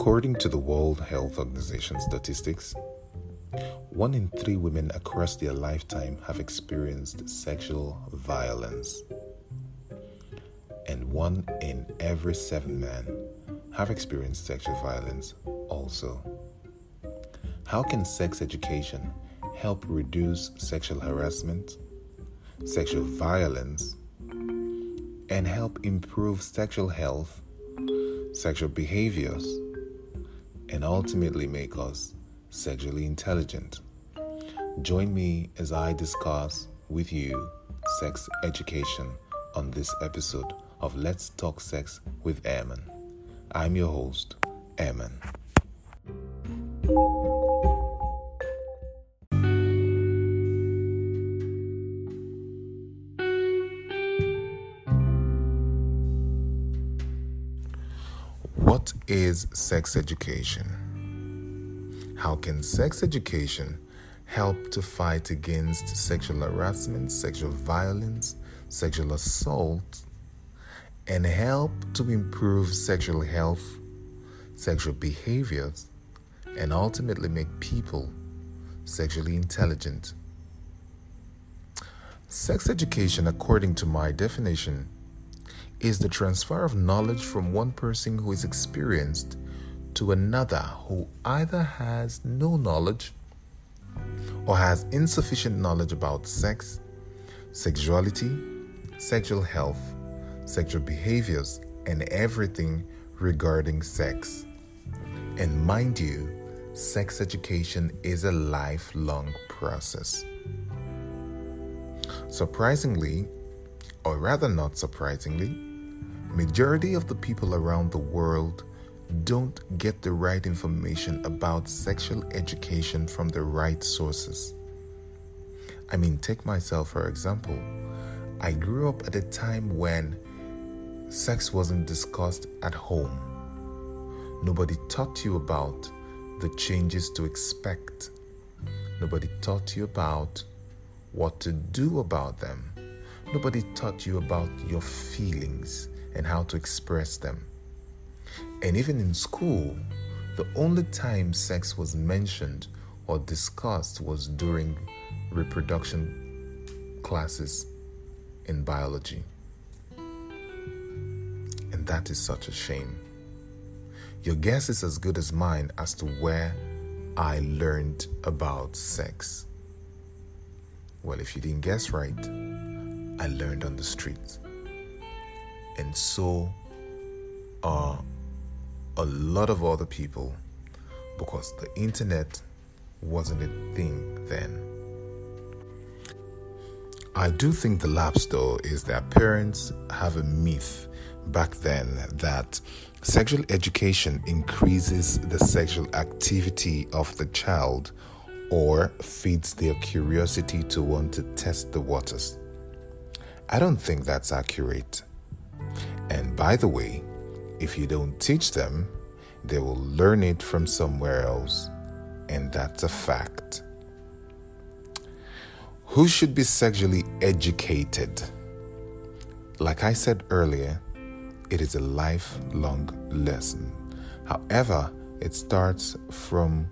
According to the World Health Organization statistics, one in three women across their lifetime have experienced sexual violence, and one in every seven men have experienced sexual violence also. How can sex education help reduce sexual harassment, sexual violence, and help improve sexual health, sexual behaviors, and ultimately make us sexually intelligent. Join me as I discuss with you sex education on this episode of Let's Talk Sex with Airman. I'm your host, Airman. Is sex education? How can sex education help to fight against sexual harassment, sexual violence, sexual assault, and help to improve sexual health, sexual behaviors, and ultimately make people sexually intelligent? Sex education, according to my definition, is the transfer of knowledge from one person who is experienced to another who either has no knowledge or has insufficient knowledge about sex, sexuality, sexual health, sexual behaviors, and everything regarding sex. And mind you, sex education is a lifelong process. Surprisingly, or rather not surprisingly, majority of the people around the world don't get the right information about sexual education from the right sources. I mean, take myself for example. I grew up at a time when sex wasn't discussed at home. Nobody taught you about the changes to expect. Nobody taught you about what to do about them. Nobody taught you about your feelings and how to express them. And even in school, the only time sex was mentioned or discussed was during reproduction classes in biology. And that is such a shame. Your guess is as good as mine as to where I learned about sex. Well, if you didn't guess right, I learned on the streets and so are a lot of other people because the internet wasn't a thing then. I do think the lapse, though, is that parents have a myth back then that sexual education increases the sexual activity of the child or feeds their curiosity to want to test the waters. I don't think that's accurate. And by the way, if you don't teach them, they will learn it from somewhere else. And that's a fact. Who should be sexually educated? Like I said earlier, it is a lifelong lesson. However, it starts from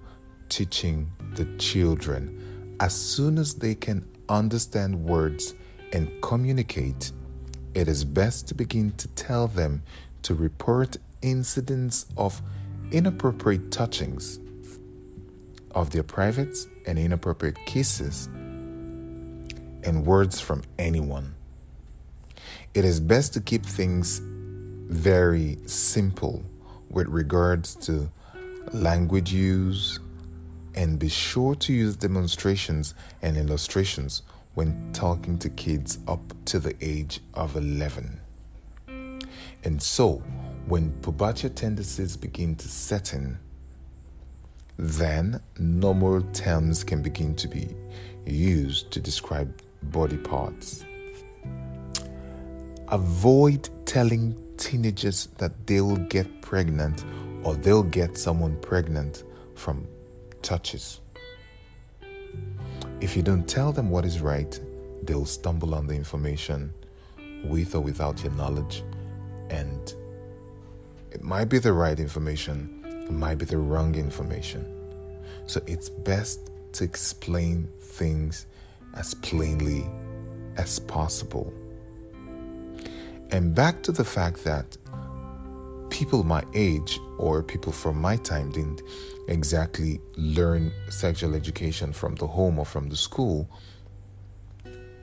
teaching the children. As soon as they can understand words and communicate, it is best to begin to tell them to report incidents of inappropriate touchings of their privates and inappropriate kisses and words from anyone. It is best to keep things very simple with regards to language use and be sure to use demonstrations and illustrations when talking to kids up to the age of 11. And so, when pubertal tendencies begin to set in, then normal terms can begin to be used to describe body parts. Avoid telling teenagers that they'll get pregnant or they'll get someone pregnant from touches. If you don't tell them what is right, they'll stumble on the information with or without your knowledge, and it might be the right information, it might be the wrong information. So it's best to explain things as plainly as possible. And back to the fact that people my age or people from my time didn't exactly learn sexual education from the home or from the school,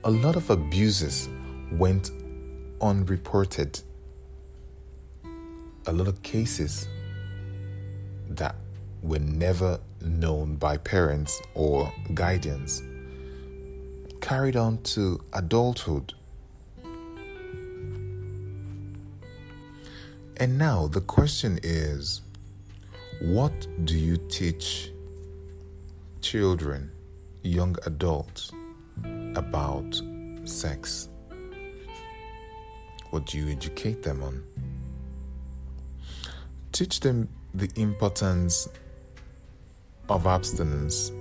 a lot of abuses went unreported. A lot of cases that were never known by parents or guardians carried on to adulthood. And now the question is what do you teach children, young adults about sex? What do you educate them on? Teach them the importance of abstinence.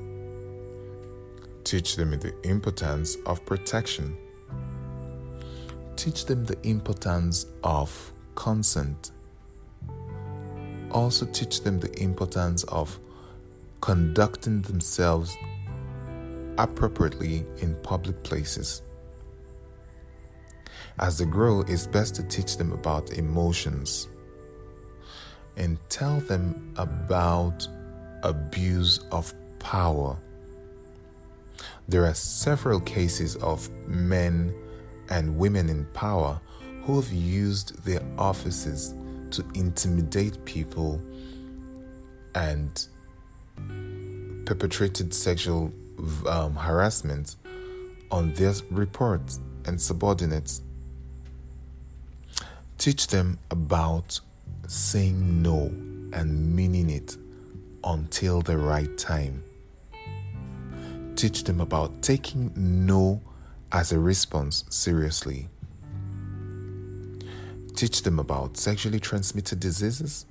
Teach them the importance of protection. Teach them the importance of consent. Also, teach them the importance of conducting themselves appropriately in public places. As they grow, it's best to teach them about emotions and tell them about abuse of power. There are several cases of men and women in power who have used their offices to intimidate people and perpetrated sexual um, harassment on their reports and subordinates. Teach them about saying no and meaning it until the right time. Teach them about taking no as a response seriously. Teach them about sexually transmitted diseases.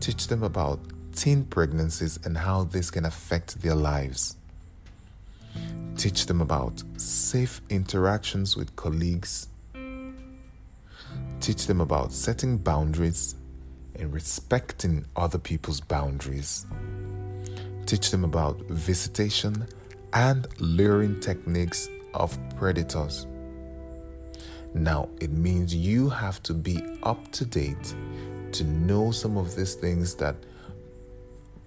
Teach them about teen pregnancies and how this can affect their lives. Teach them about safe interactions with colleagues Teach them about setting boundaries and respecting other people's boundaries. Teach them about visitation and luring techniques of predators. Now, it means you have to be up to date to know some of these things that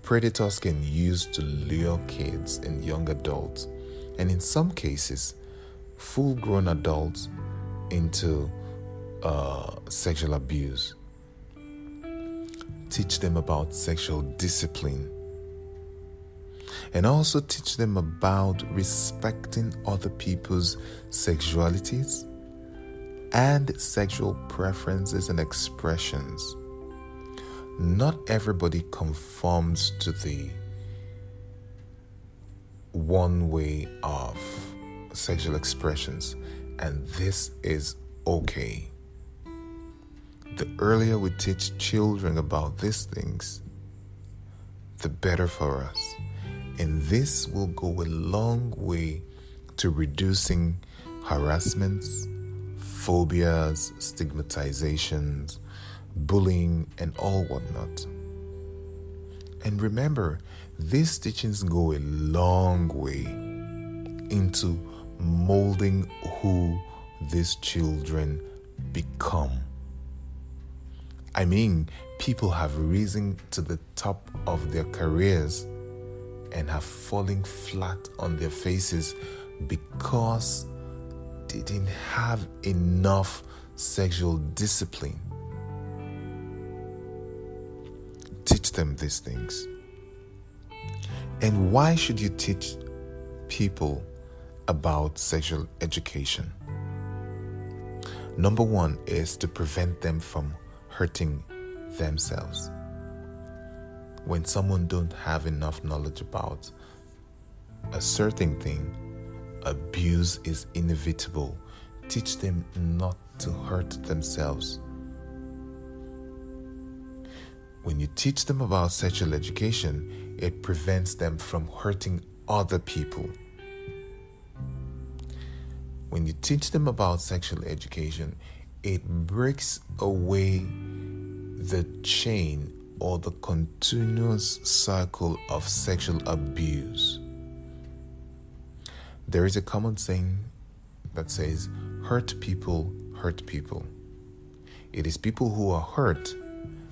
predators can use to lure kids and young adults, and in some cases, full grown adults into uh, sexual abuse. Teach them about sexual discipline. And also teach them about respecting other people's sexualities and sexual preferences and expressions. Not everybody conforms to the one way of sexual expressions, and this is okay the earlier we teach children about these things, the better for us. And this will go a long way to reducing harassments, phobias, stigmatizations, bullying, and all whatnot. And remember, these teachings go a long way into molding who these children become. I mean, people have risen to the top of their careers and have fallen flat on their faces because they didn't have enough sexual discipline. Teach them these things. And why should you teach people about sexual education? Number one is to prevent them from hurting themselves. When someone don't have enough knowledge about a certain thing, abuse is inevitable. Teach them not to hurt themselves. When you teach them about sexual education, it prevents them from hurting other people. When you teach them about sexual education, it breaks away the chain or the continuous cycle of sexual abuse. There is a common saying that says, Hurt people hurt people. It is people who are hurt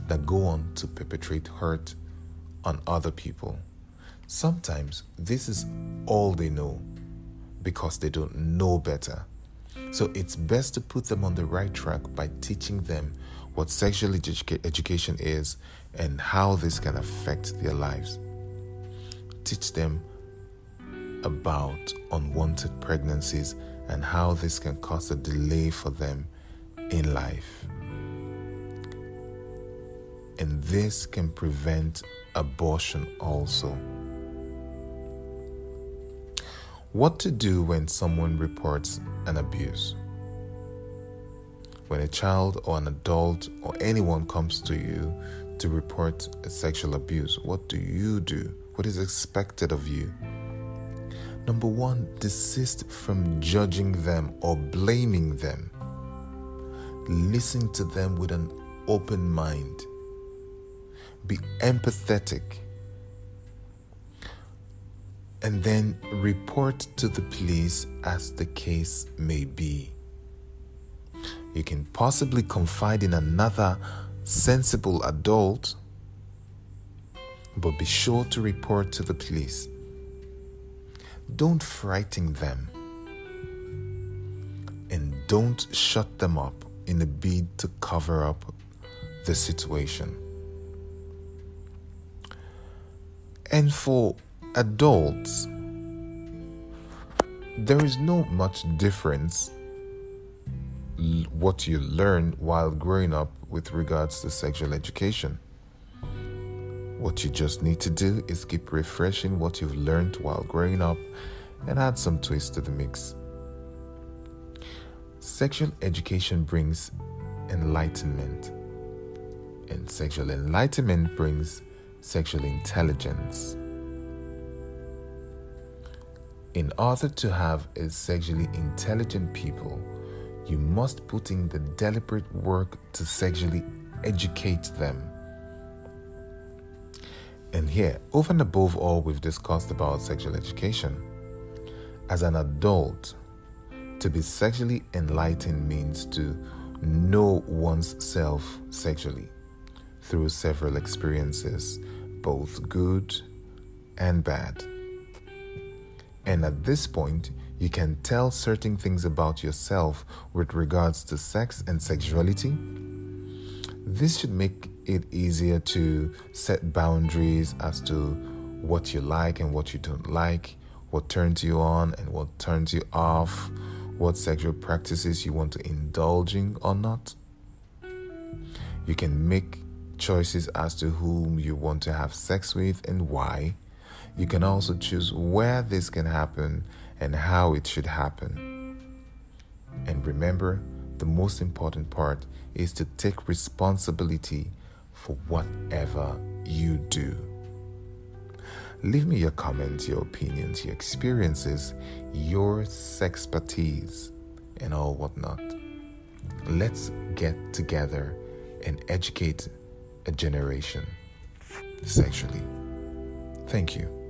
that go on to perpetrate hurt on other people. Sometimes this is all they know because they don't know better. So it's best to put them on the right track by teaching them what sexual edu- education is and how this can affect their lives. Teach them about unwanted pregnancies and how this can cause a delay for them in life. And this can prevent abortion also. What to do when someone reports an abuse? When a child or an adult or anyone comes to you to report a sexual abuse, what do you do? What is expected of you? Number one, desist from judging them or blaming them. Listen to them with an open mind. Be empathetic. And then report to the police as the case may be. You can possibly confide in another sensible adult, but be sure to report to the police. Don't frighten them and don't shut them up in a bid to cover up the situation. And for adults, there is no much difference what you learn while growing up with regards to sexual education. What you just need to do is keep refreshing what you've learned while growing up and add some twist to the mix. Sexual education brings enlightenment, and sexual enlightenment brings sexual intelligence. In order to have a sexually intelligent people, you must put in the deliberate work to sexually educate them. And here, over and above all we've discussed about sexual education, as an adult, to be sexually enlightened means to know one's self sexually through several experiences, both good and bad. And at this point, you can tell certain things about yourself with regards to sex and sexuality. This should make it easier to set boundaries as to what you like and what you don't like, what turns you on and what turns you off, what sexual practices you want to indulge in or not. You can make choices as to whom you want to have sex with and why. You can also choose where this can happen and how it should happen. And remember, the most important part is to take responsibility for whatever you do. Leave me your comments, your opinions, your experiences, your expertise, and all whatnot. Let's get together and educate a generation sexually. Thank you.